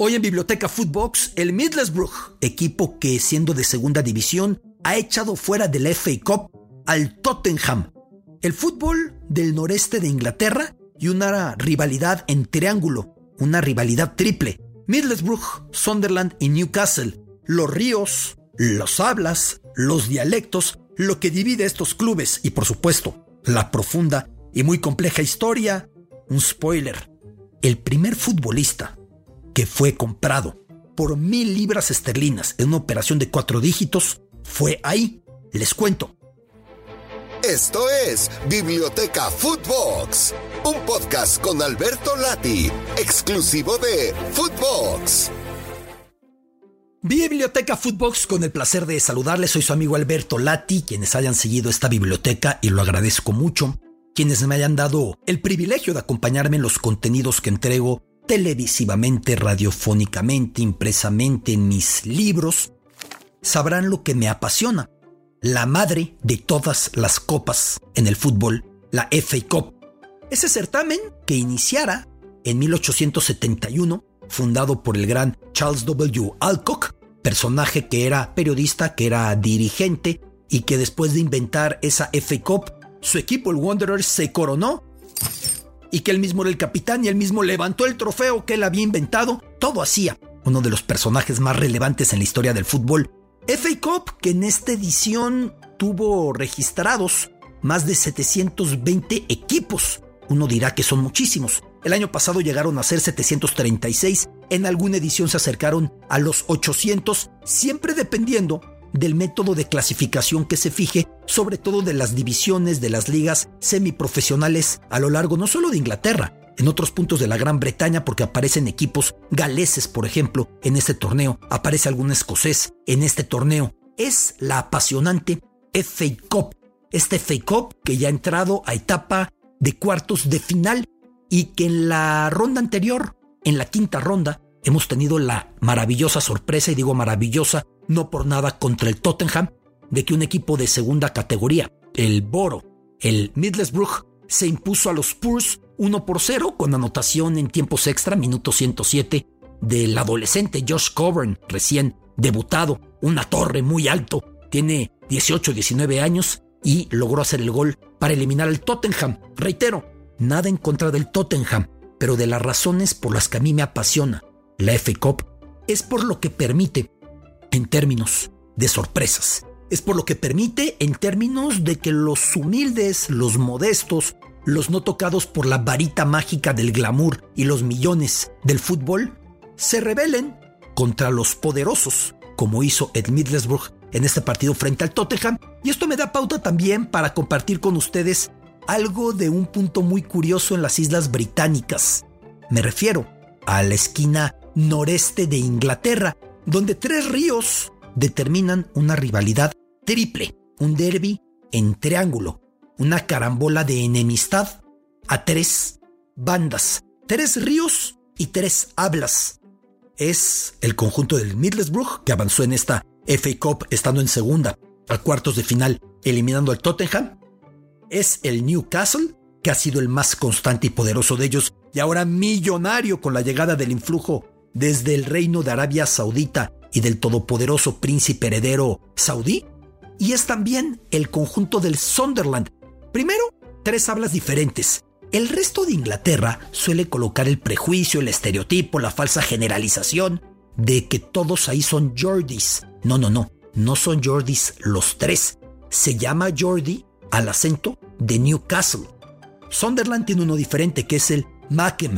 Hoy en Biblioteca Footbox, el Middlesbrough, equipo que siendo de segunda división ha echado fuera del FA Cup al Tottenham. El fútbol del noreste de Inglaterra y una rivalidad en triángulo, una rivalidad triple. Middlesbrough, Sunderland y Newcastle. Los ríos, los hablas, los dialectos, lo que divide estos clubes y por supuesto la profunda y muy compleja historia. Un spoiler. El primer futbolista que fue comprado por mil libras esterlinas en una operación de cuatro dígitos, fue ahí. Les cuento. Esto es Biblioteca Footbox, un podcast con Alberto Lati, exclusivo de Footbox. Biblioteca Footbox, con el placer de saludarles, soy su amigo Alberto Lati, quienes hayan seguido esta biblioteca y lo agradezco mucho, quienes me hayan dado el privilegio de acompañarme en los contenidos que entrego televisivamente, radiofónicamente, impresamente en mis libros, sabrán lo que me apasiona. La madre de todas las copas en el fútbol, la FA Cup. Ese certamen que iniciara en 1871, fundado por el gran Charles W. Alcock, personaje que era periodista, que era dirigente y que después de inventar esa FA Cup, su equipo, el Wanderers, se coronó y que él mismo era el capitán y él mismo levantó el trofeo que él había inventado, todo hacía. Uno de los personajes más relevantes en la historia del fútbol. FA Cup, que en esta edición tuvo registrados más de 720 equipos. Uno dirá que son muchísimos. El año pasado llegaron a ser 736, en alguna edición se acercaron a los 800, siempre dependiendo del método de clasificación que se fije, sobre todo de las divisiones de las ligas semiprofesionales a lo largo no solo de Inglaterra, en otros puntos de la Gran Bretaña porque aparecen equipos galeses, por ejemplo, en este torneo, aparece algún escocés en este torneo. Es la apasionante FA Cup, este FA Cup que ya ha entrado a etapa de cuartos de final y que en la ronda anterior, en la quinta ronda, hemos tenido la maravillosa sorpresa, y digo maravillosa, no por nada contra el Tottenham, de que un equipo de segunda categoría, el Boro, el Middlesbrough, se impuso a los Spurs 1 por 0 con anotación en tiempos extra, minuto 107, del adolescente Josh Coburn, recién debutado, una torre muy alto, tiene 18, 19 años y logró hacer el gol para eliminar al Tottenham. Reitero, nada en contra del Tottenham, pero de las razones por las que a mí me apasiona la FA Cup es por lo que permite en términos de sorpresas. Es por lo que permite en términos de que los humildes, los modestos, los no tocados por la varita mágica del glamour y los millones del fútbol, se rebelen contra los poderosos, como hizo Ed Middlesbrough en este partido frente al Tottenham. Y esto me da pauta también para compartir con ustedes algo de un punto muy curioso en las Islas Británicas. Me refiero a la esquina noreste de Inglaterra, donde tres ríos determinan una rivalidad triple, un derby en triángulo, una carambola de enemistad a tres bandas, tres ríos y tres hablas. Es el conjunto del Middlesbrough que avanzó en esta FA Cup estando en segunda a cuartos de final eliminando al Tottenham. Es el Newcastle que ha sido el más constante y poderoso de ellos y ahora millonario con la llegada del influjo desde el reino de Arabia Saudita y del todopoderoso príncipe heredero saudí, y es también el conjunto del Sunderland. Primero, tres hablas diferentes. El resto de Inglaterra suele colocar el prejuicio, el estereotipo, la falsa generalización de que todos ahí son Jordis. No, no, no, no son Jordis los tres. Se llama Jordi al acento de Newcastle. Sunderland tiene uno diferente que es el Mackem,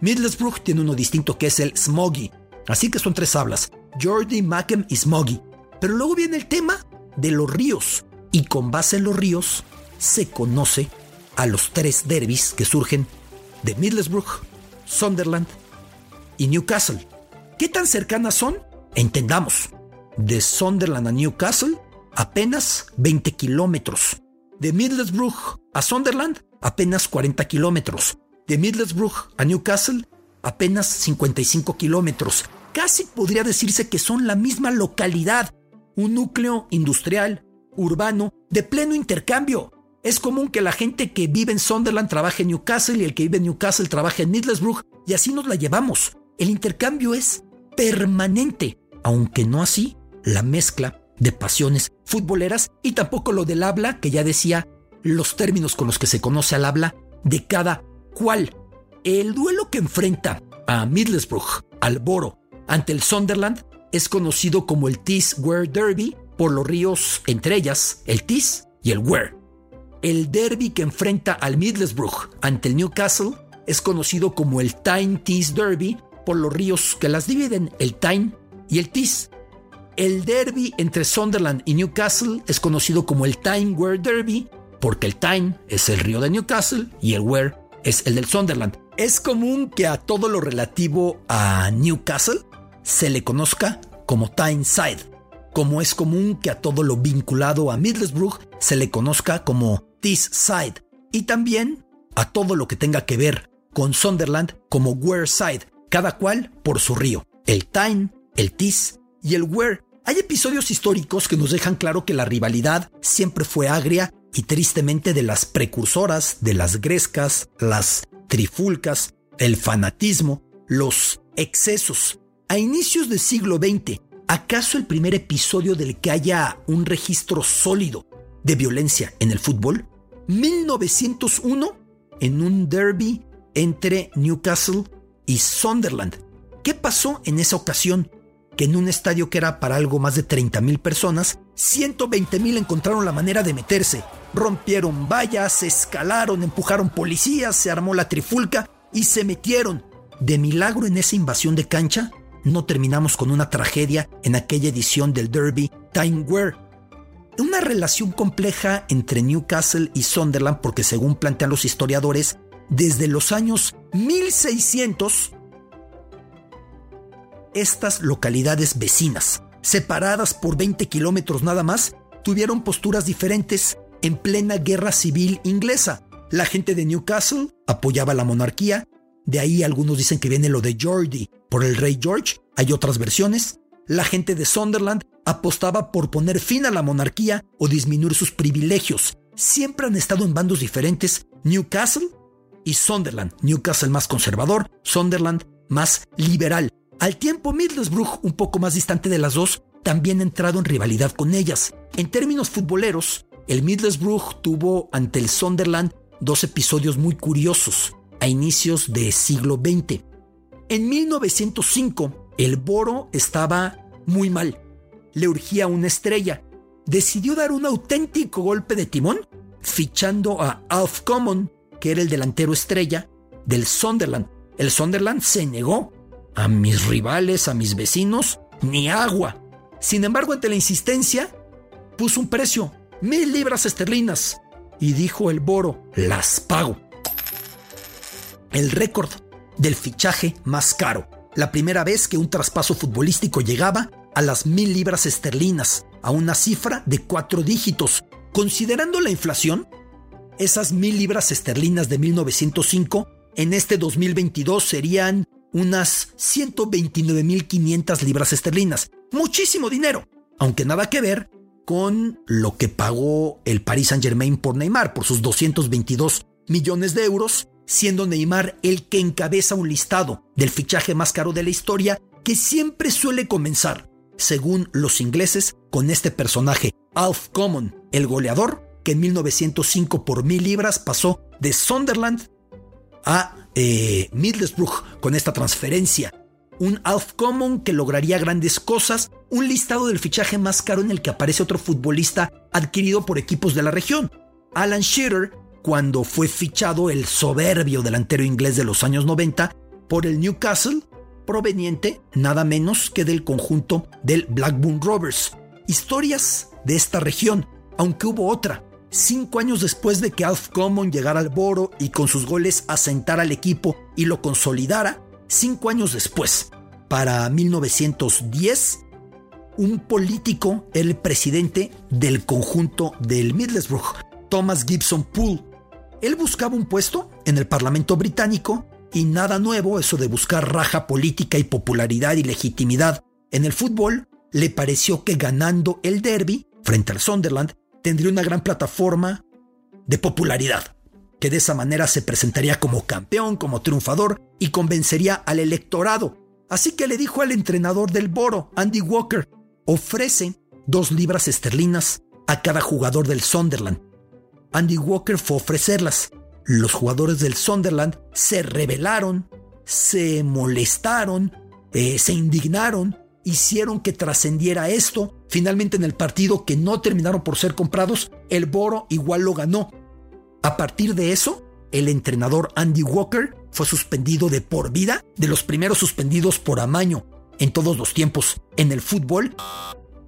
Middlesbrough tiene uno distinto que es el Smoggy. Así que son tres hablas, Jordi, Mackem y Smoggy. Pero luego viene el tema de los ríos. Y con base en los ríos se conoce a los tres derbis que surgen de Middlesbrough, Sunderland y Newcastle. ¿Qué tan cercanas son? Entendamos. De Sunderland a Newcastle, apenas 20 kilómetros. De Middlesbrough a Sunderland, apenas 40 kilómetros de Middlesbrough a Newcastle, apenas 55 kilómetros. Casi podría decirse que son la misma localidad, un núcleo industrial, urbano, de pleno intercambio. Es común que la gente que vive en Sunderland trabaje en Newcastle y el que vive en Newcastle trabaje en Middlesbrough y así nos la llevamos. el intercambio es permanente, aunque no así la mezcla de pasiones futboleras y tampoco lo del habla, que ya decía los términos con los que se conoce al habla de cada cual. El duelo que enfrenta a Middlesbrough, al Boro, ante el Sunderland es conocido como el Tees Wear Derby por los ríos entre ellas el Tees y el Wear. El derby que enfrenta al Middlesbrough ante el Newcastle es conocido como el Tyne Tees Derby por los ríos que las dividen, el Tyne y el Tees. El derby entre Sunderland y Newcastle es conocido como el Tyne Wear Derby porque el Tyne es el río de Newcastle y el Wear es el del Sunderland. Es común que a todo lo relativo a Newcastle se le conozca como Tyneside, como es común que a todo lo vinculado a Middlesbrough se le conozca como Teesside y también a todo lo que tenga que ver con Sunderland como Wearside, cada cual por su río, el Tyne, el Tees y el Wear. Hay episodios históricos que nos dejan claro que la rivalidad siempre fue agria y tristemente de las precursoras de las grescas, las trifulcas, el fanatismo, los excesos. A inicios del siglo XX, ¿acaso el primer episodio del que haya un registro sólido de violencia en el fútbol? 1901, en un derby entre Newcastle y Sunderland. ¿Qué pasó en esa ocasión? Que en un estadio que era para algo más de 30 mil personas, 120 mil encontraron la manera de meterse Rompieron vallas, escalaron, empujaron policías, se armó la trifulca y se metieron. De milagro en esa invasión de cancha, no terminamos con una tragedia en aquella edición del Derby Time Wear. Una relación compleja entre Newcastle y Sunderland porque según plantean los historiadores, desde los años 1600, estas localidades vecinas, separadas por 20 kilómetros nada más, tuvieron posturas diferentes en plena guerra civil inglesa. La gente de Newcastle apoyaba la monarquía, de ahí algunos dicen que viene lo de Geordie por el rey George, hay otras versiones. La gente de Sunderland apostaba por poner fin a la monarquía o disminuir sus privilegios. Siempre han estado en bandos diferentes Newcastle y Sunderland. Newcastle más conservador, Sunderland más liberal. Al tiempo Middlesbrough, un poco más distante de las dos, también ha entrado en rivalidad con ellas. En términos futboleros, el Middlesbrough tuvo ante el Sunderland dos episodios muy curiosos a inicios del siglo XX. En 1905, el Boro estaba muy mal. Le urgía una estrella. Decidió dar un auténtico golpe de timón, fichando a Alf Common, que era el delantero estrella del Sunderland. El Sunderland se negó. A mis rivales, a mis vecinos, ni agua. Sin embargo, ante la insistencia, puso un precio, mil libras esterlinas. Y dijo el Boro, las pago. El récord del fichaje más caro. La primera vez que un traspaso futbolístico llegaba a las mil libras esterlinas, a una cifra de cuatro dígitos. Considerando la inflación, esas mil libras esterlinas de 1905 en este 2022 serían unas 129.500 libras esterlinas. Muchísimo dinero, aunque nada que ver con lo que pagó el Paris Saint Germain por Neymar, por sus 222 millones de euros, siendo Neymar el que encabeza un listado del fichaje más caro de la historia que siempre suele comenzar, según los ingleses, con este personaje, Alf Common, el goleador, que en 1905 por mil libras pasó de Sunderland a eh, Middlesbrough con esta transferencia un Alf Common que lograría grandes cosas, un listado del fichaje más caro en el que aparece otro futbolista adquirido por equipos de la región. Alan Shearer, cuando fue fichado el soberbio delantero inglés de los años 90 por el Newcastle, proveniente nada menos que del conjunto del Blackburn Rovers. Historias de esta región, aunque hubo otra. Cinco años después de que Alf Common llegara al Boro y con sus goles asentara al equipo y lo consolidara, Cinco años después, para 1910, un político el presidente del conjunto del Middlesbrough, Thomas Gibson Poole. Él buscaba un puesto en el Parlamento británico y nada nuevo eso de buscar raja política y popularidad y legitimidad en el fútbol, le pareció que ganando el derby frente al Sunderland tendría una gran plataforma de popularidad que de esa manera se presentaría como campeón, como triunfador y convencería al electorado. Así que le dijo al entrenador del Boro, Andy Walker, ofrece dos libras esterlinas a cada jugador del Sunderland. Andy Walker fue a ofrecerlas. Los jugadores del Sunderland se rebelaron, se molestaron, eh, se indignaron, hicieron que trascendiera esto. Finalmente en el partido que no terminaron por ser comprados, el Boro igual lo ganó. A partir de eso, el entrenador Andy Walker fue suspendido de por vida, de los primeros suspendidos por amaño en todos los tiempos en el fútbol.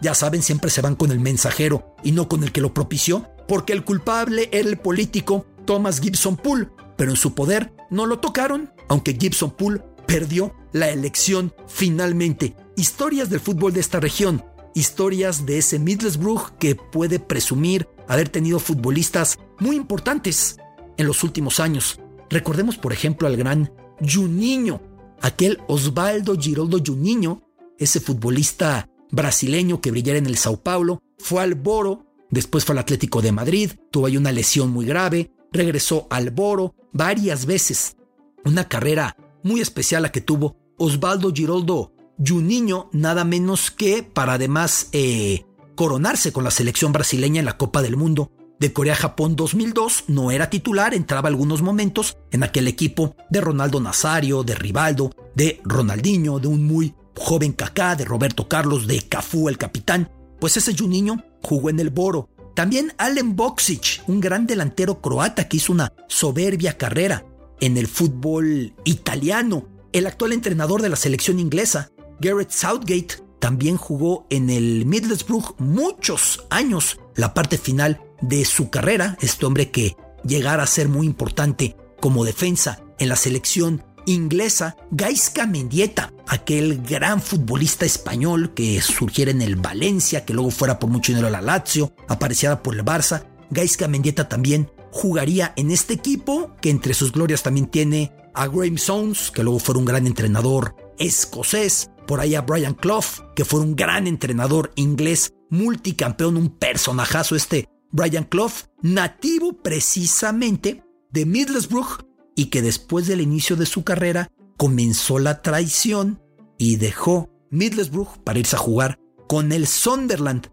Ya saben, siempre se van con el mensajero y no con el que lo propició, porque el culpable era el político Thomas Gibson Poole, pero en su poder no lo tocaron, aunque Gibson Poole perdió la elección finalmente. Historias del fútbol de esta región, historias de ese Middlesbrough que puede presumir haber tenido futbolistas muy importantes en los últimos años. Recordemos, por ejemplo, al gran Juninho, aquel Osvaldo Giroldo Juninho, ese futbolista brasileño que brillara en el Sao Paulo, fue al Boro, después fue al Atlético de Madrid, tuvo ahí una lesión muy grave, regresó al Boro varias veces. Una carrera muy especial la que tuvo Osvaldo Giroldo Juninho, nada menos que para además eh, coronarse con la selección brasileña en la Copa del Mundo de Corea-Japón 2002, no era titular, entraba algunos momentos en aquel equipo de Ronaldo Nazario, de Rivaldo, de Ronaldinho, de un muy joven Kaká, de Roberto Carlos, de Cafú el capitán. Pues ese Juninho jugó en el Boro. También Alen Boksic, un gran delantero croata que hizo una soberbia carrera en el fútbol italiano. El actual entrenador de la selección inglesa, Garrett Southgate, también jugó en el Middlesbrough muchos años, la parte final de su carrera, este hombre que llegara a ser muy importante como defensa en la selección inglesa, Gaisca Mendieta, aquel gran futbolista español que surgiera en el Valencia, que luego fuera por mucho dinero a la Lazio, apareciera por el Barça. Gaisca Mendieta también jugaría en este equipo, que entre sus glorias también tiene a Graham Sones, que luego fue un gran entrenador escocés, por ahí a Brian Clough, que fue un gran entrenador inglés, multicampeón, un personajazo este Brian Clough, nativo precisamente de Middlesbrough y que después del inicio de su carrera comenzó la traición y dejó Middlesbrough para irse a jugar con el Sunderland.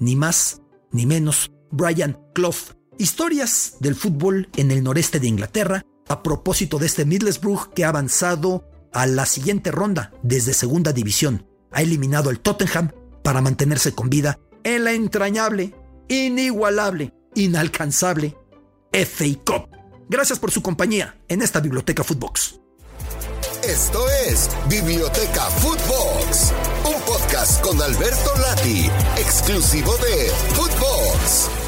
Ni más ni menos, Brian Clough. Historias del fútbol en el noreste de Inglaterra a propósito de este Middlesbrough que ha avanzado a la siguiente ronda desde segunda división. Ha eliminado al Tottenham para mantenerse con vida en la entrañable, inigualable, inalcanzable FA Cup. Gracias por su compañía en esta Biblioteca Footbox. Esto es Biblioteca Footbox, un podcast con Alberto Lati, exclusivo de Footbox.